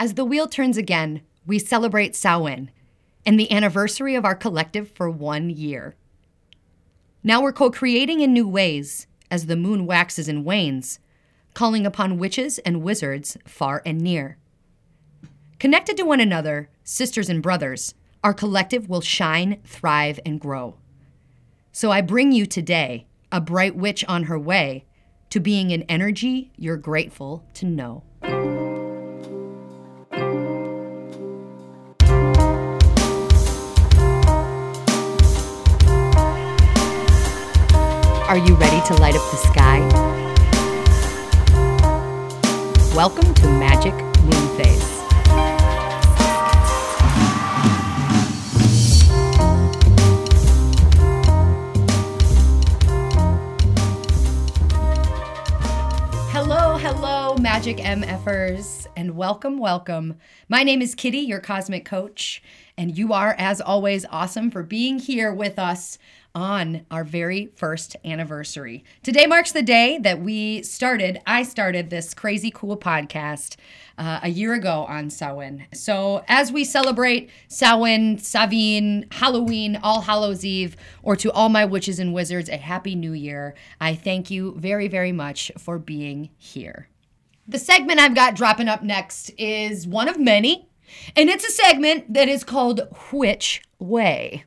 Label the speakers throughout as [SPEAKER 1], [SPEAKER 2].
[SPEAKER 1] As the wheel turns again, we celebrate Samhain and the anniversary of our collective for one year. Now we're co creating in new ways as the moon waxes and wanes, calling upon witches and wizards far and near. Connected to one another, sisters and brothers, our collective will shine, thrive, and grow. So I bring you today a bright witch on her way to being an energy you're grateful to know. Are you ready to light up the sky? Welcome to Magic Moon Phase. Hello, hello, Magic MFers, and welcome, welcome. My name is Kitty, your cosmic coach, and you are, as always, awesome for being here with us on our very first anniversary. Today marks the day that we started, I started this crazy cool podcast uh, a year ago on Samhain. So, as we celebrate Samhain, Savine, Halloween, All Hallows Eve, or to all my witches and wizards, a happy new year, I thank you very, very much for being here. The segment I've got dropping up next is one of many, and it's a segment that is called Which Way?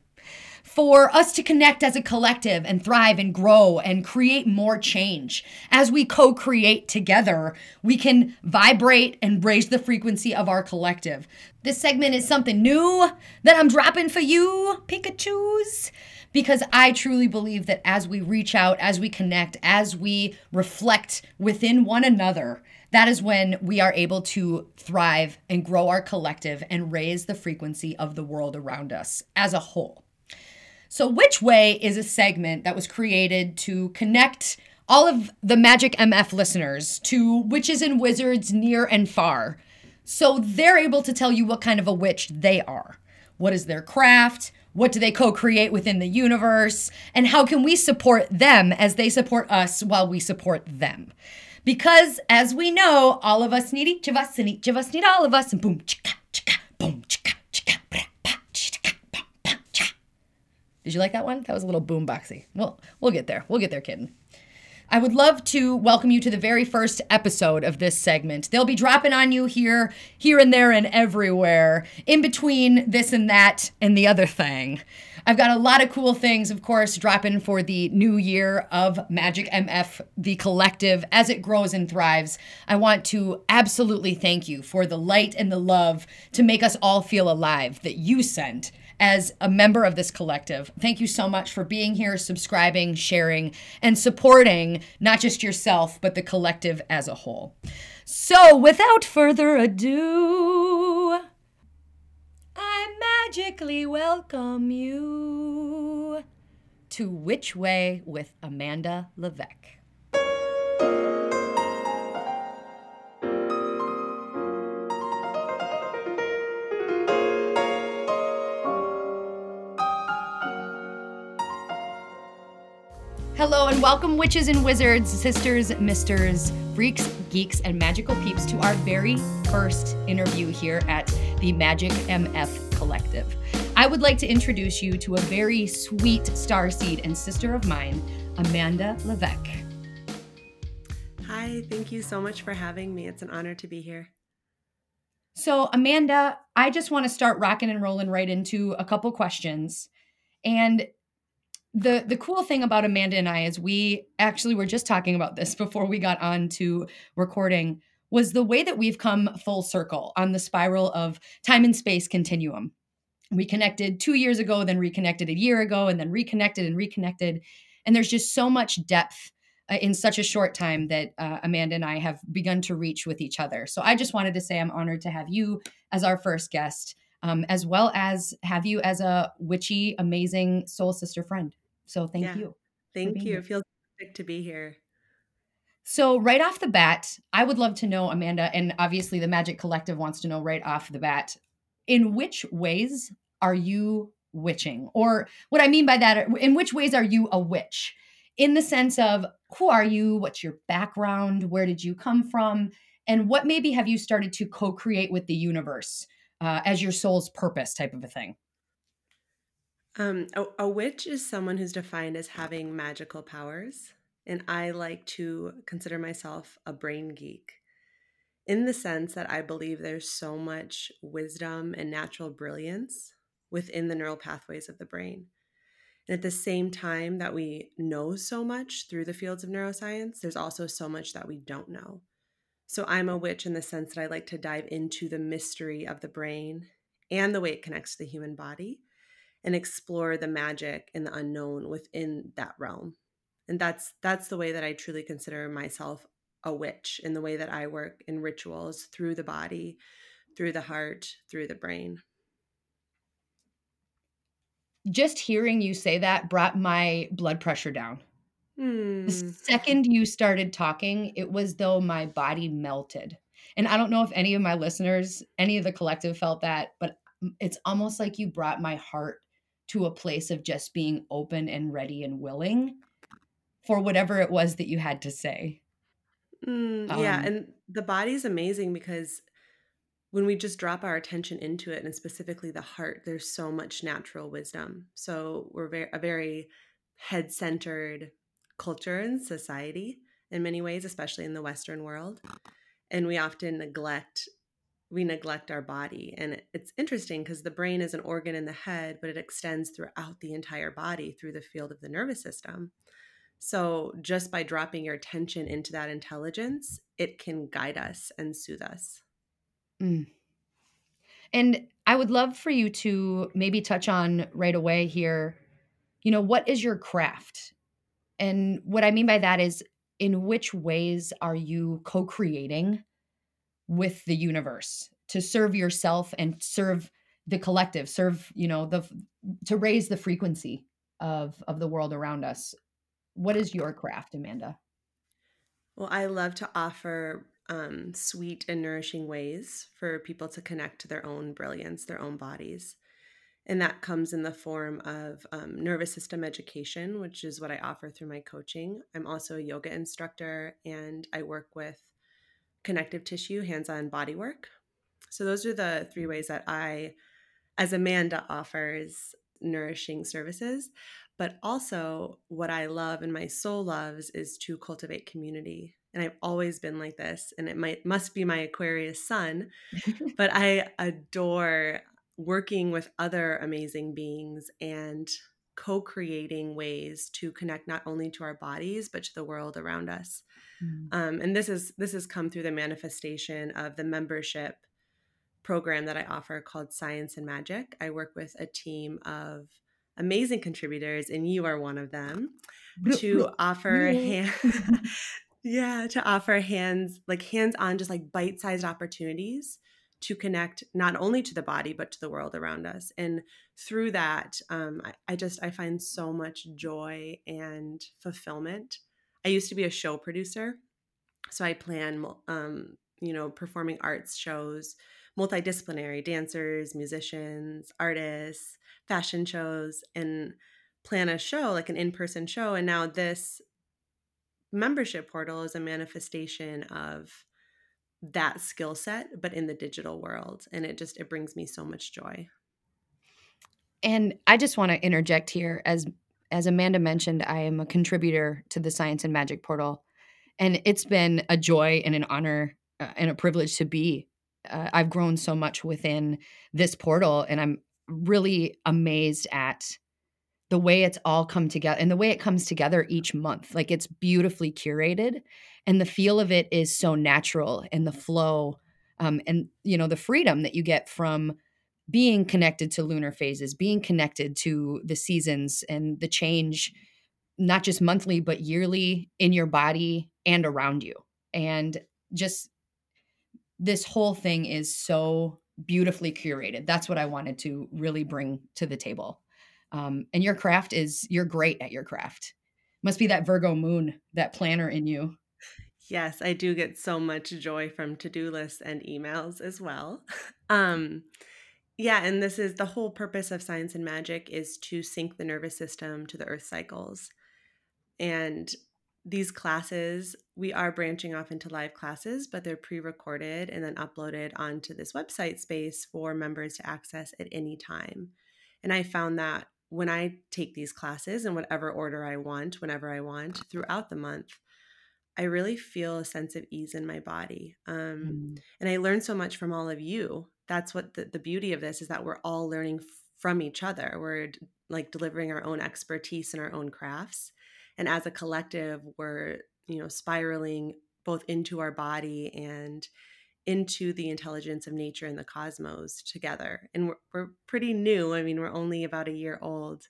[SPEAKER 1] For us to connect as a collective and thrive and grow and create more change. As we co create together, we can vibrate and raise the frequency of our collective. This segment is something new that I'm dropping for you, Pikachus because I truly believe that as we reach out, as we connect, as we reflect within one another, that is when we are able to thrive and grow our collective and raise the frequency of the world around us as a whole. So, Which Way is a segment that was created to connect all of the Magic MF listeners to witches and wizards near and far. So they're able to tell you what kind of a witch they are. What is their craft? What do they co create within the universe? And how can we support them as they support us while we support them? Because as we know, all of us need each of us, and each of us need all of us, and boom, chicka, chicka, boom, chicka, did you like that one? That was a little boomboxy. Well, we'll get there. We'll get there, kitten. I would love to welcome you to the very first episode of this segment. They'll be dropping on you here, here and there, and everywhere, in between this and that and the other thing. I've got a lot of cool things, of course, dropping for the new year of Magic MF, the collective, as it grows and thrives. I want to absolutely thank you for the light and the love to make us all feel alive that you sent as a member of this collective. Thank you so much for being here, subscribing, sharing, and supporting not just yourself, but the collective as a whole. So, without further ado, I magically welcome you to Which Way with Amanda Levesque. Hello and welcome, witches and wizards, sisters, misters, freaks, geeks, and magical peeps, to our very first interview here at the Magic MF Collective. I would like to introduce you to a very sweet starseed and sister of mine, Amanda Levesque.
[SPEAKER 2] Hi, thank you so much for having me. It's an honor to be here.
[SPEAKER 1] So, Amanda, I just want to start rocking and rolling right into a couple questions. And the the cool thing about Amanda and I is we actually were just talking about this before we got on to recording was the way that we've come full circle on the spiral of time and space continuum. We connected 2 years ago, then reconnected a year ago and then reconnected and reconnected and there's just so much depth uh, in such a short time that uh, Amanda and I have begun to reach with each other. So I just wanted to say I'm honored to have you as our first guest. Um, as well as have you as a witchy, amazing soul sister friend. So thank yeah. you.
[SPEAKER 2] Thank you. It feels perfect to be here.
[SPEAKER 1] So, right off the bat, I would love to know, Amanda, and obviously the Magic Collective wants to know right off the bat, in which ways are you witching? Or what I mean by that, in which ways are you a witch? In the sense of who are you? What's your background? Where did you come from? And what maybe have you started to co create with the universe uh, as your soul's purpose type of a thing?
[SPEAKER 2] Um, a, a witch is someone who's defined as having magical powers, and I like to consider myself a brain geek in the sense that I believe there's so much wisdom and natural brilliance within the neural pathways of the brain. And at the same time that we know so much through the fields of neuroscience, there's also so much that we don't know. So I'm a witch in the sense that I like to dive into the mystery of the brain and the way it connects to the human body and explore the magic and the unknown within that realm. And that's that's the way that I truly consider myself a witch in the way that I work in rituals through the body, through the heart, through the brain.
[SPEAKER 1] Just hearing you say that brought my blood pressure down.
[SPEAKER 2] Hmm.
[SPEAKER 1] The second you started talking, it was though my body melted. And I don't know if any of my listeners, any of the collective felt that, but it's almost like you brought my heart to a place of just being open and ready and willing for whatever it was that you had to say.
[SPEAKER 2] Mm, yeah, um, and the body's amazing because when we just drop our attention into it, and specifically the heart, there's so much natural wisdom. So we're very, a very head centered culture and society in many ways, especially in the Western world. And we often neglect we neglect our body. And it's interesting because the brain is an organ in the head, but it extends throughout the entire body through the field of the nervous system. So, just by dropping your attention into that intelligence, it can guide us and soothe us.
[SPEAKER 1] Mm. And I would love for you to maybe touch on right away here, you know, what is your craft? And what I mean by that is, in which ways are you co creating with the universe to serve yourself and serve the collective, serve, you know, the, to raise the frequency of, of the world around us what is your craft, Amanda?
[SPEAKER 2] Well, I love to offer um, sweet and nourishing ways for people to connect to their own brilliance, their own bodies. And that comes in the form of um, nervous system education, which is what I offer through my coaching. I'm also a yoga instructor and I work with connective tissue, hands on body work. So, those are the three ways that I, as Amanda, offers nourishing services. But also, what I love and my soul loves is to cultivate community. And I've always been like this, and it might must be my Aquarius sun, but I adore working with other amazing beings and co-creating ways to connect not only to our bodies but to the world around us. Mm. Um, and this is this has come through the manifestation of the membership program that I offer called Science and Magic. I work with a team of amazing contributors, and you are one of them, to offer hand, yeah, to offer hands like hands-on, just like bite-sized opportunities to connect not only to the body but to the world around us. And through that um, I, I, just i find so much joy and fulfillment. I used to be a show producer so i plan um, you know performing arts shows multidisciplinary dancers musicians artists fashion shows and plan a show like an in-person show. And now this membership portal is a manifestation of that skill set but in the digital world and it just it brings me so much joy.
[SPEAKER 1] And i just want to interject here as as amanda mentioned i am a contributor to the science and magic portal and it's been a joy and an honor uh, and a privilege to be uh, i've grown so much within this portal and i'm really amazed at the way it's all come together and the way it comes together each month. Like it's beautifully curated and the feel of it is so natural and the flow um, and you know the freedom that you get from being connected to lunar phases, being connected to the seasons and the change not just monthly but yearly in your body and around you. And just this whole thing is so beautifully curated. That's what I wanted to really bring to the table. Um, and your craft is you're great at your craft. Must be that Virgo moon, that planner in you.
[SPEAKER 2] Yes, I do get so much joy from to-do lists and emails as well. Um, yeah, and this is the whole purpose of science and magic is to sync the nervous system to the earth cycles. And these classes, we are branching off into live classes, but they're pre recorded and then uploaded onto this website space for members to access at any time. And I found that when I take these classes in whatever order I want, whenever I want throughout the month, I really feel a sense of ease in my body. Um, mm. And I learn so much from all of you. That's what the, the beauty of this is that we're all learning from each other. We're like delivering our own expertise and our own crafts. And as a collective, we're, you know, spiraling both into our body and into the intelligence of nature and the cosmos together. And we're, we're pretty new. I mean, we're only about a year old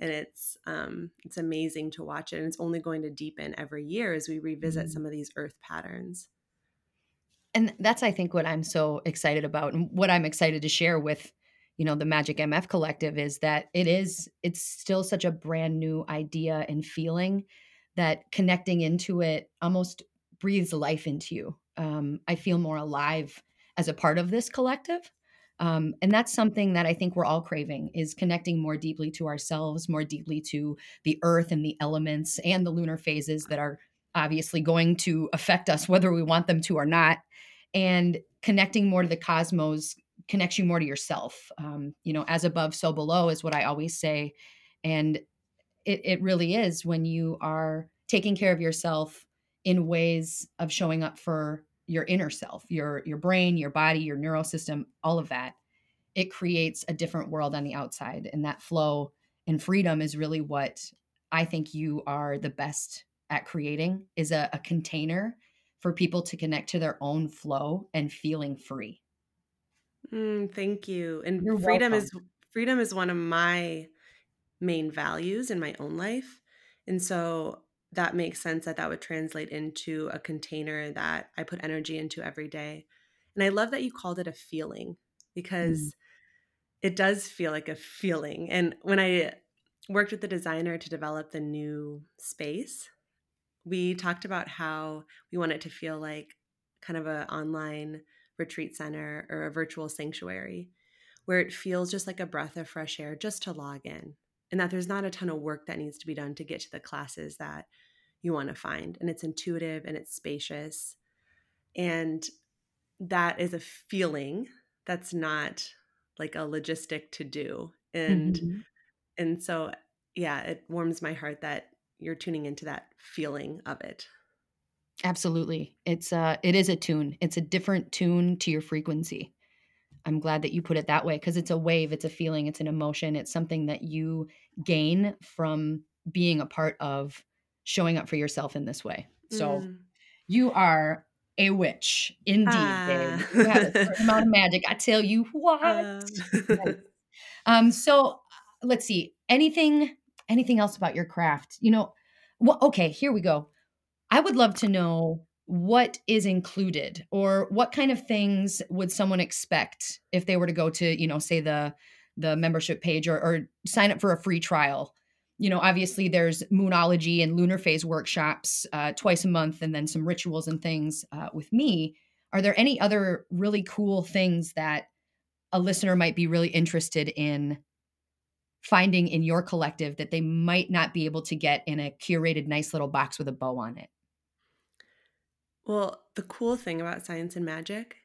[SPEAKER 2] and it's um, it's amazing to watch it and it's only going to deepen every year as we revisit mm. some of these earth patterns
[SPEAKER 1] and that's i think what i'm so excited about and what i'm excited to share with you know the magic mf collective is that it is it's still such a brand new idea and feeling that connecting into it almost breathes life into you um, i feel more alive as a part of this collective um, and that's something that I think we're all craving is connecting more deeply to ourselves, more deeply to the earth and the elements and the lunar phases that are obviously going to affect us whether we want them to or not. And connecting more to the cosmos connects you more to yourself. Um, you know, as above, so below is what I always say. And it, it really is when you are taking care of yourself in ways of showing up for your inner self, your your brain, your body, your neural system, all of that. It creates a different world on the outside and that flow and freedom is really what I think you are the best at creating is a, a container for people to connect to their own flow and feeling free.
[SPEAKER 2] Mm, thank you. And You're freedom welcome. is freedom is one of my main values in my own life. And so that makes sense that that would translate into a container that I put energy into every day. And I love that you called it a feeling because mm. it does feel like a feeling. And when I worked with the designer to develop the new space, we talked about how we want it to feel like kind of an online retreat center or a virtual sanctuary where it feels just like a breath of fresh air just to log in and that there's not a ton of work that needs to be done to get to the classes that you want to find and it's intuitive and it's spacious and that is a feeling that's not like a logistic to do and mm-hmm. and so yeah it warms my heart that you're tuning into that feeling of it.
[SPEAKER 1] Absolutely. It's uh it is a tune. It's a different tune to your frequency. I'm glad that you put it that way because it's a wave, it's a feeling, it's an emotion, it's something that you gain from being a part of showing up for yourself in this way. So mm. you are a witch, indeed, babe. You have a certain amount of magic. I tell you what. Um. um so uh, let's see. Anything anything else about your craft? You know, well, okay, here we go. I would love to know what is included or what kind of things would someone expect if they were to go to you know say the the membership page or, or sign up for a free trial you know obviously there's moonology and lunar phase workshops uh, twice a month and then some rituals and things uh, with me. Are there any other really cool things that a listener might be really interested in finding in your collective that they might not be able to get in a curated nice little box with a bow on it?
[SPEAKER 2] Well, the cool thing about Science and Magic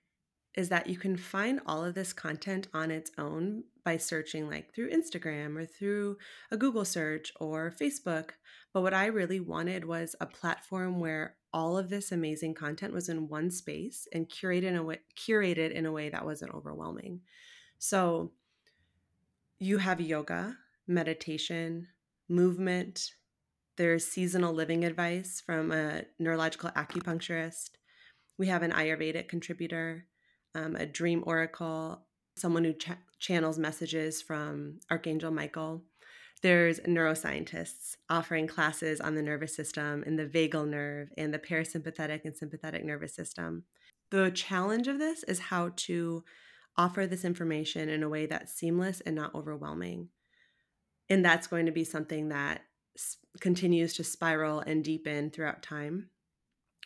[SPEAKER 2] is that you can find all of this content on its own by searching like through Instagram or through a Google search or Facebook. But what I really wanted was a platform where all of this amazing content was in one space and curated in a way, curated in a way that wasn't overwhelming. So you have yoga, meditation, movement, there's seasonal living advice from a neurological acupuncturist. We have an Ayurvedic contributor, um, a dream oracle, someone who ch- channels messages from Archangel Michael. There's neuroscientists offering classes on the nervous system and the vagal nerve and the parasympathetic and sympathetic nervous system. The challenge of this is how to offer this information in a way that's seamless and not overwhelming. And that's going to be something that continues to spiral and deepen throughout time.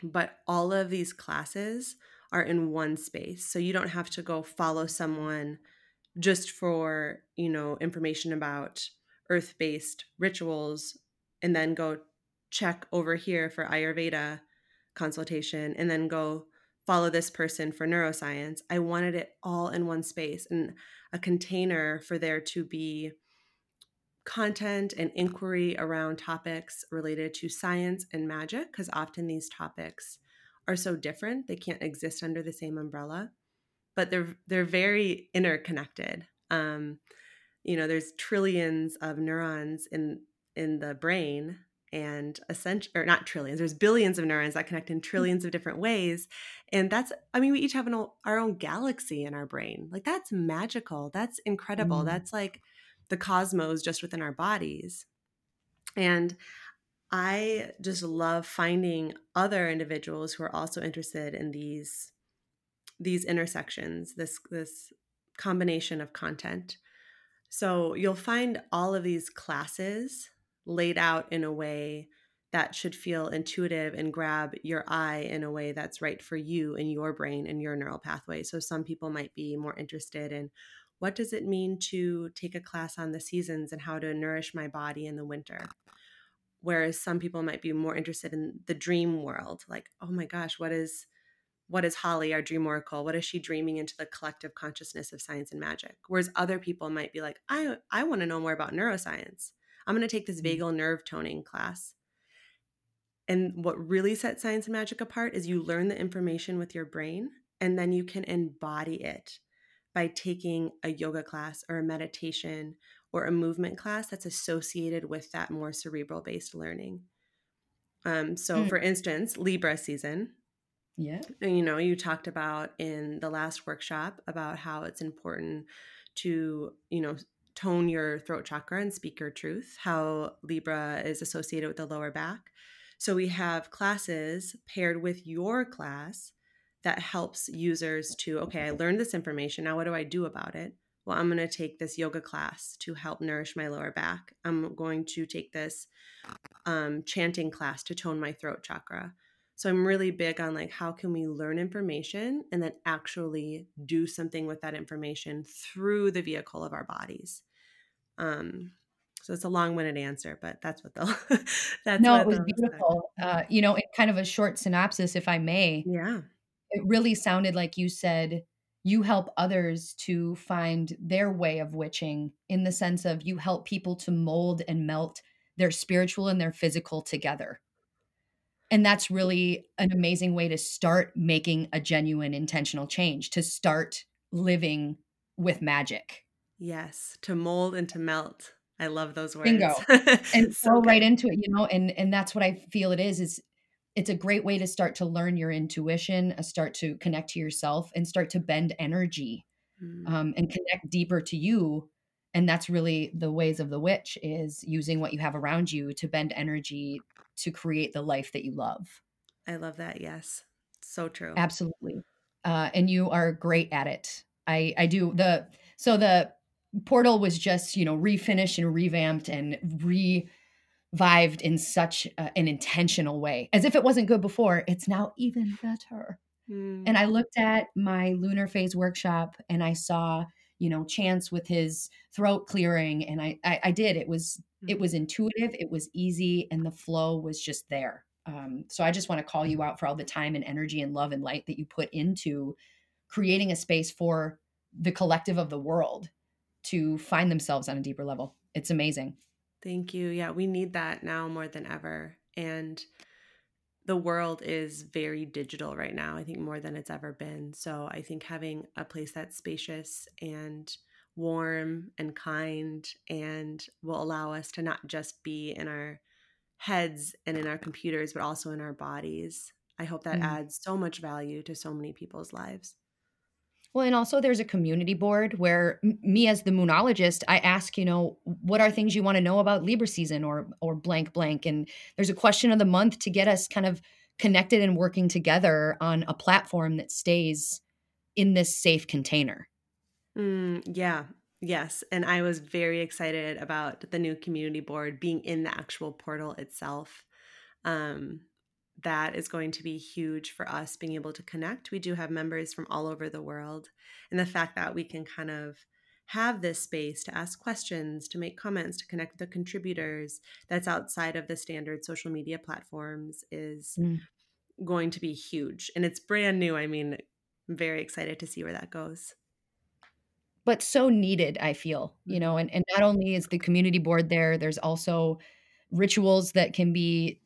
[SPEAKER 2] But all of these classes are in one space. So you don't have to go follow someone just for, you know, information about earth-based rituals and then go check over here for Ayurveda consultation and then go follow this person for neuroscience. I wanted it all in one space and a container for there to be content and inquiry around topics related to science and magic because often these topics are so different they can't exist under the same umbrella but they're they're very interconnected. Um, you know there's trillions of neurons in in the brain and essential or not trillions there's billions of neurons that connect in trillions of different ways and that's i mean we each have an, our own galaxy in our brain. Like that's magical that's incredible mm. that's like the cosmos just within our bodies. And i just love finding other individuals who are also interested in these these intersections this this combination of content so you'll find all of these classes laid out in a way that should feel intuitive and grab your eye in a way that's right for you and your brain and your neural pathway. So some people might be more interested in what does it mean to take a class on the seasons and how to nourish my body in the winter. Whereas some people might be more interested in the dream world, like, oh my gosh, what is what is Holly, our dream oracle? What is she dreaming into the collective consciousness of science and magic? Whereas other people might be like, I I want to know more about neuroscience. I'm going to take this mm. vagal nerve toning class. And what really sets science and magic apart is you learn the information with your brain and then you can embody it by taking a yoga class or a meditation or a movement class that's associated with that more cerebral based learning. Um, so, mm. for instance, Libra season.
[SPEAKER 1] Yeah.
[SPEAKER 2] You know, you talked about in the last workshop about how it's important to, you know, tone your throat chakra and speak your truth, how Libra is associated with the lower back. So we have classes paired with your class that helps users to, okay, I learned this information. Now, what do I do about it? Well, I'm going to take this yoga class to help nourish my lower back. I'm going to take this um, chanting class to tone my throat chakra. So I'm really big on like how can we learn information and then actually do something with that information through the vehicle of our bodies. Um, so it's a long-winded answer, but that's what they'll.
[SPEAKER 1] that's no, it was beautiful. Uh, you know, in kind of a short synopsis, if I may.
[SPEAKER 2] Yeah.
[SPEAKER 1] It really sounded like you said you help others to find their way of witching in the sense of you help people to mold and melt their spiritual and their physical together and that's really an amazing way to start making a genuine intentional change, to start living with magic.
[SPEAKER 2] Yes, to mold and to melt. I love those words.
[SPEAKER 1] Bingo. and so right into it, you know, and and that's what I feel it is is it's a great way to start to learn your intuition, a start to connect to yourself and start to bend energy mm. um, and connect deeper to you and that's really the ways of the witch is using what you have around you to bend energy to create the life that you love.
[SPEAKER 2] I love that yes. So true.
[SPEAKER 1] Absolutely. Uh, and you are great at it. I i do the so the portal was just you know refinished and revamped and revived in such uh, an intentional way as if it wasn't good before it's now even better. Mm. and i looked at my lunar phase workshop and i saw you know chance with his throat clearing and I, I i, did. It was it was mm-hmm. intuitive it was easy and the flow was just there. Um, so i just want to call you out for all the time and energy and love and light that you put into creating a space for the collective of the world to find themselves on a deeper level. It's amazing
[SPEAKER 2] thank you yeah we need that now more than ever and the world is very digital right now, I think more than it's ever been. So I think having a place that's spacious and warm and kind and will allow us to not just be in our heads and in our computers, but also in our bodies. I hope that mm. adds so much value to so many people's lives.
[SPEAKER 1] Well, and also there's a community board where me as the moonologist, I ask, you know, what are things you want to know about Libra season or or blank blank, and there's a question of the month to get us kind of connected and working together on a platform that stays in this safe container.
[SPEAKER 2] Mm, yeah, yes, and I was very excited about the new community board being in the actual portal itself. Um, that is going to be huge for us being able to connect. We do have members from all over the world. And the fact that we can kind of have this space to ask questions, to make comments, to connect with the contributors that's outside of the standard social media platforms is mm. going to be huge. And it's brand new. I mean, I'm very excited to see where that goes.
[SPEAKER 1] But so needed, I feel, you know, and, and not only is the community board there, there's also rituals that can be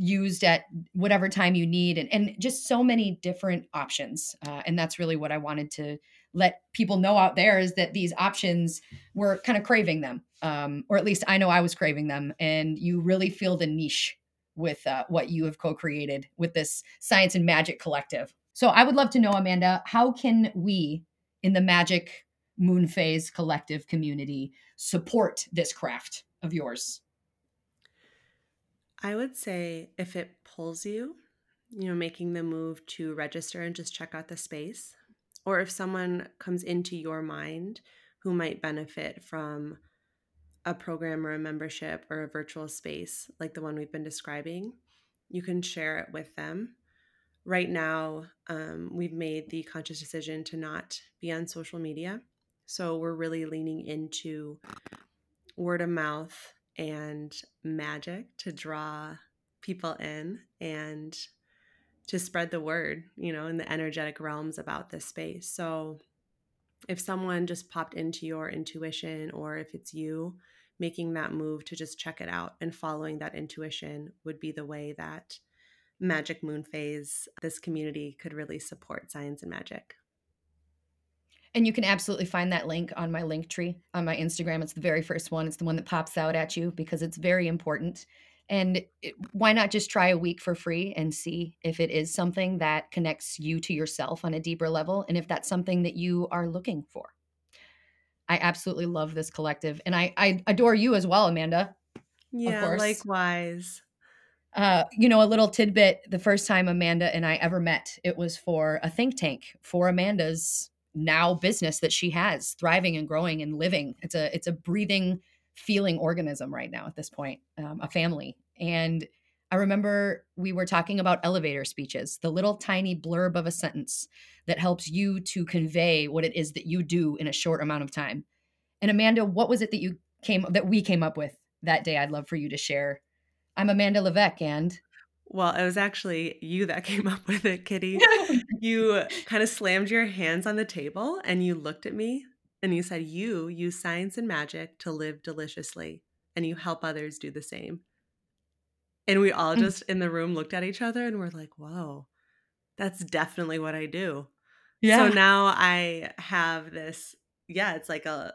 [SPEAKER 1] used at whatever time you need and, and just so many different options uh, and that's really what i wanted to let people know out there is that these options we're kind of craving them um, or at least i know i was craving them and you really feel the niche with uh, what you have co-created with this science and magic collective. So i would love to know amanda how can we in the magic moon phase collective community support this craft of yours
[SPEAKER 2] I would say if it pulls you, you know, making the move to register and just check out the space, or if someone comes into your mind who might benefit from a program or a membership or a virtual space like the one we've been describing, you can share it with them. Right now, um, we've made the conscious decision to not be on social media. So we're really leaning into word of mouth and magic to draw people in and to spread the word, you know, in the energetic realms about this space. So if someone just popped into your intuition or if it's you making that move to just check it out and following that intuition would be the way that magic moon phase this community could really support science and magic
[SPEAKER 1] and you can absolutely find that link on my Linktree on my Instagram. It's the very first one. It's the one that pops out at you because it's very important. And it, why not just try a week for free and see if it is something that connects you to yourself on a deeper level and if that's something that you are looking for. I absolutely love this collective and I, I adore you as well, Amanda.
[SPEAKER 2] Yeah, likewise.
[SPEAKER 1] Uh, you know, a little tidbit the first time Amanda and I ever met, it was for a think tank for Amanda's now business that she has thriving and growing and living. It's a it's a breathing feeling organism right now at this point um, a family. And i remember we were talking about elevator speeches the little tiny blurb of a sentence that helps you to convey what it is that you do in a short amount of time. And amanda what was it that you came that we came up with that day? I'd love for you to share. I'm amanda levesque and
[SPEAKER 2] well, it was actually you that came up with it, Kitty. you kind of slammed your hands on the table and you looked at me and you said, You use science and magic to live deliciously and you help others do the same. And we all mm. just in the room looked at each other and we're like, Whoa, that's definitely what I do. Yeah. So now I have this, yeah, it's like a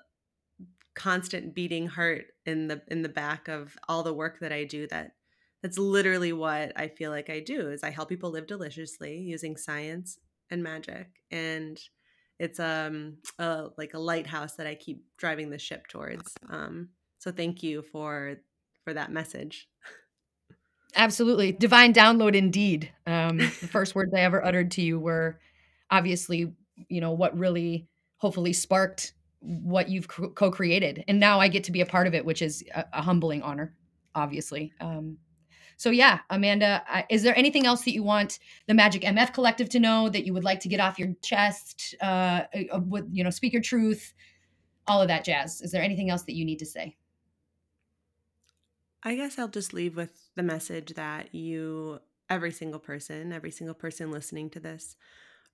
[SPEAKER 2] constant beating heart in the in the back of all the work that I do that that's literally what I feel like I do is I help people live deliciously using science and magic and it's um a, like a lighthouse that I keep driving the ship towards. Um so thank you for for that message.
[SPEAKER 1] Absolutely. Divine download indeed. Um the first words I ever uttered to you were obviously, you know, what really hopefully sparked what you've co-created and now I get to be a part of it which is a, a humbling honor obviously. Um so yeah, Amanda, is there anything else that you want the Magic MF Collective to know that you would like to get off your chest? Uh, uh, with you know, speak your truth, all of that jazz. Is there anything else that you need to say?
[SPEAKER 2] I guess I'll just leave with the message that you, every single person, every single person listening to this,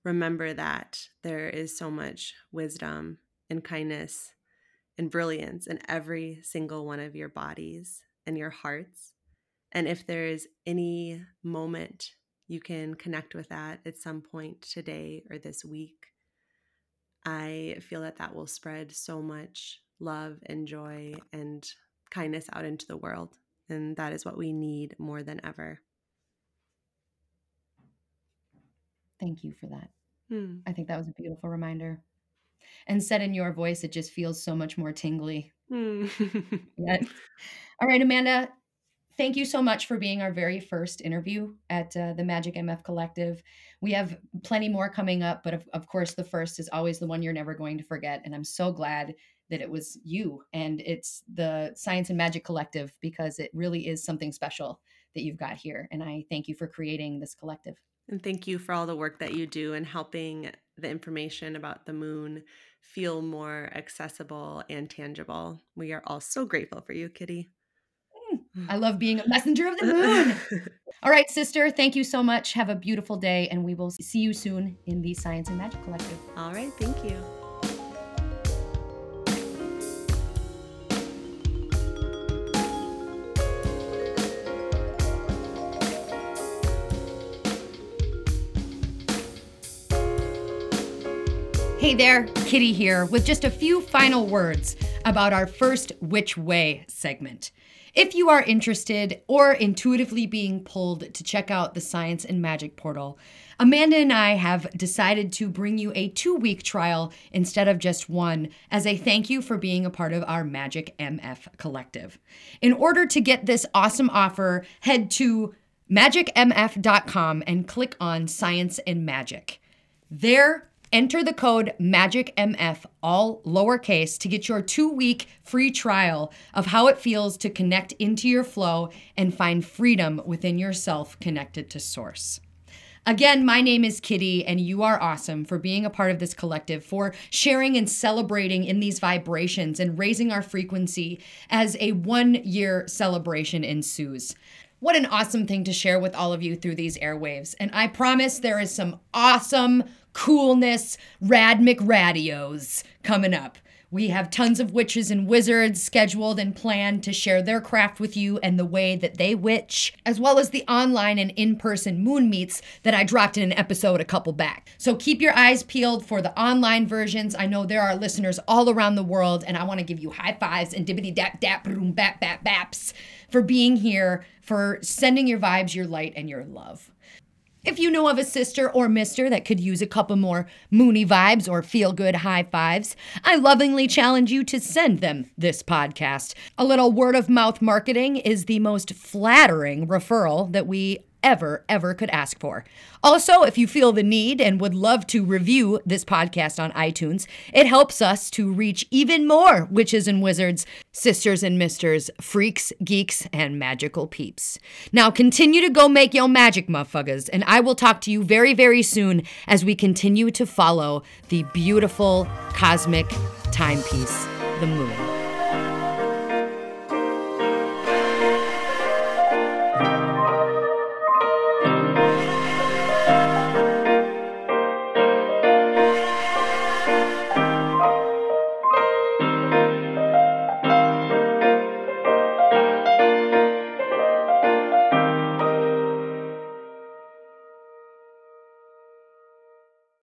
[SPEAKER 2] remember that there is so much wisdom and kindness and brilliance in every single one of your bodies and your hearts and if there's any moment you can connect with that at some point today or this week, I feel that that will spread so much love and joy and kindness out into the world. And that is what we need more than ever.
[SPEAKER 1] Thank you for that. Hmm. I think that was a beautiful reminder. And said in your voice, it just feels so much more tingly. Hmm. yes. All right, Amanda, thank you so much for being our very first interview at uh, the Magic MF Collective. We have plenty more coming up, but of, of, course, the first is always the one you're never going to forget. And I'm so glad that it was you and it's the Science and Magic Collective because it really is something special that you've got here. And I thank you for creating this collective.
[SPEAKER 2] And thank you for all the work that you do and helping the information about the moon feel more accessible and tangible. We are all so grateful for you, Kitty.
[SPEAKER 1] I love being a messenger of the moon. All right, sister, thank you so much. Have a beautiful day, and we will see you soon in the Science and Magic Collective.
[SPEAKER 2] All right, thank you.
[SPEAKER 1] Hey there, Kitty here, with just a few final words about our first Which Way segment. If you are interested or intuitively being pulled to check out the Science and Magic portal, Amanda and I have decided to bring you a two week trial instead of just one as a thank you for being a part of our Magic MF collective. In order to get this awesome offer, head to magicmf.com and click on Science and Magic. There, Enter the code MAGICMF, all lowercase, to get your two week free trial of how it feels to connect into your flow and find freedom within yourself connected to Source. Again, my name is Kitty, and you are awesome for being a part of this collective, for sharing and celebrating in these vibrations and raising our frequency as a one year celebration ensues. What an awesome thing to share with all of you through these airwaves. And I promise there is some awesome coolness, rad McRadios coming up. We have tons of witches and wizards scheduled and planned to share their craft with you and the way that they witch, as well as the online and in person moon meets that I dropped in an episode a couple back. So keep your eyes peeled for the online versions. I know there are listeners all around the world, and I want to give you high fives and dibbity dap dap boom bap bap baps for being here, for sending your vibes, your light, and your love. If you know of a sister or mister that could use a couple more moony vibes or feel good high fives, I lovingly challenge you to send them this podcast. A little word of mouth marketing is the most flattering referral that we ever, ever could ask for. Also, if you feel the need and would love to review this podcast on iTunes, it helps us to reach even more witches and wizards, sisters and misters, freaks, geeks, and magical peeps. Now, continue to go make your magic, motherfuckers, and I will talk to you very, very soon as we continue to follow the beautiful cosmic timepiece, the moon.